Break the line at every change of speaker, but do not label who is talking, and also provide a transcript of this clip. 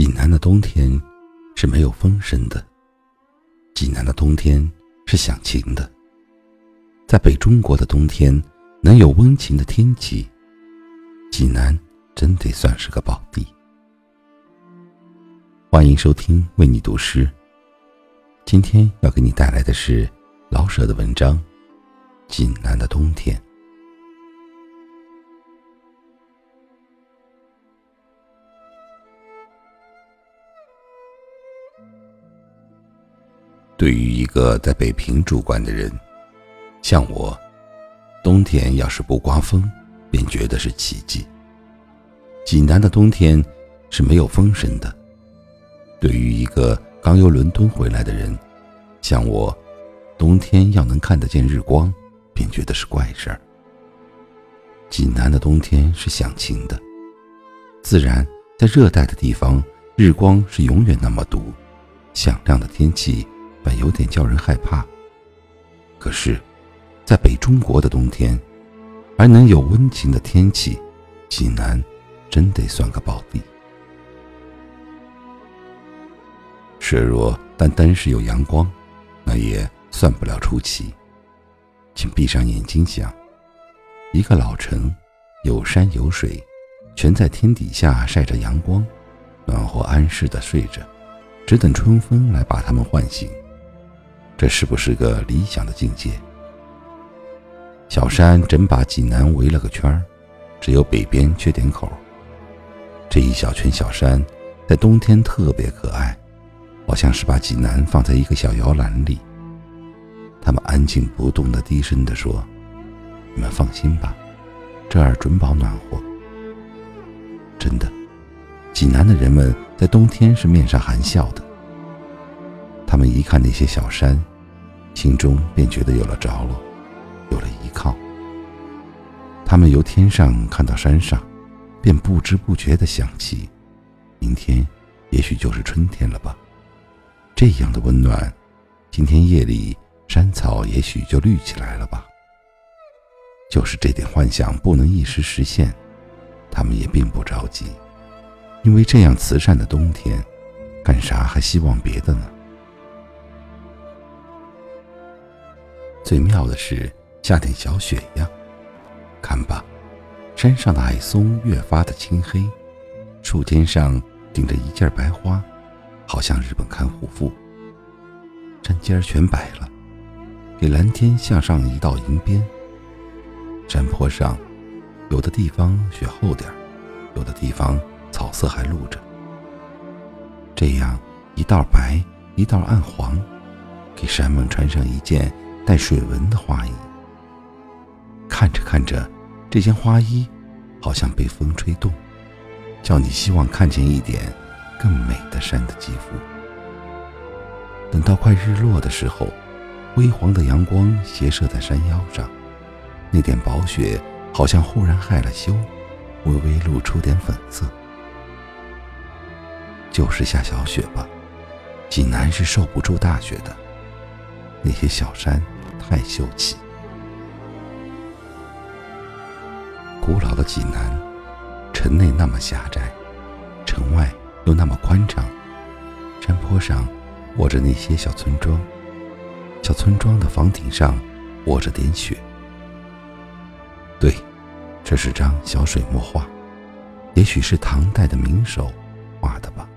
济南的冬天是没有风声的。济南的冬天是响晴的。在北中国的冬天能有温情的天气，济南真得算是个宝地。欢迎收听为你读诗。今天要给你带来的是老舍的文章《济南的冬天》。对于一个在北平住惯的人，像我，冬天要是不刮风，便觉得是奇迹。济南的冬天是没有风声的。对于一个刚由伦敦回来的人，像我，冬天要能看得见日光，便觉得是怪事儿。济南的冬天是响晴的，自然在热带的地方，日光是永远那么毒，响亮的天气。本有点叫人害怕，可是，在北中国的冬天，而能有温情的天气，济南真得算个宝地。设若单单是有阳光，那也算不了出奇。请闭上眼睛想，一个老城，有山有水，全在天底下晒着阳光，暖和安适的睡着，只等春风来把他们唤醒。这是不是个理想的境界？小山整把济南围了个圈儿，只有北边缺点口。这一小圈小山，在冬天特别可爱，好像是把济南放在一个小摇篮里。他们安静不动的低声地说：“你们放心吧，这儿准保暖和。”真的，济南的人们在冬天是面上含笑的。他们一看那些小山。心中便觉得有了着落，有了依靠。他们由天上看到山上，便不知不觉地想起，明天也许就是春天了吧。这样的温暖，今天夜里山草也许就绿起来了吧。就是这点幻想不能一时实现，他们也并不着急，因为这样慈善的冬天，干啥还希望别的呢？最妙的是下点小雪呀，看吧，山上的矮松越发的青黑，树尖上顶着一件白花，好像日本看护妇。山尖全白了，给蓝天向上一道银边。山坡上，有的地方雪厚点有的地方草色还露着。这样一道白，一道暗黄，给山们穿上一件。带水纹的花衣，看着看着，这件花衣好像被风吹动，叫你希望看见一点更美的山的肌肤。等到快日落的时候，微黄的阳光斜射在山腰上，那点薄雪好像忽然害了羞，微微露出点粉色。就是下小雪吧，济南是受不住大雪的。那些小山。太秀气。古老的济南，城内那么狭窄，城外又那么宽敞。山坡上卧着那些小村庄，小村庄的房顶上卧着点雪。对，这是张小水墨画，也许是唐代的名手画的吧。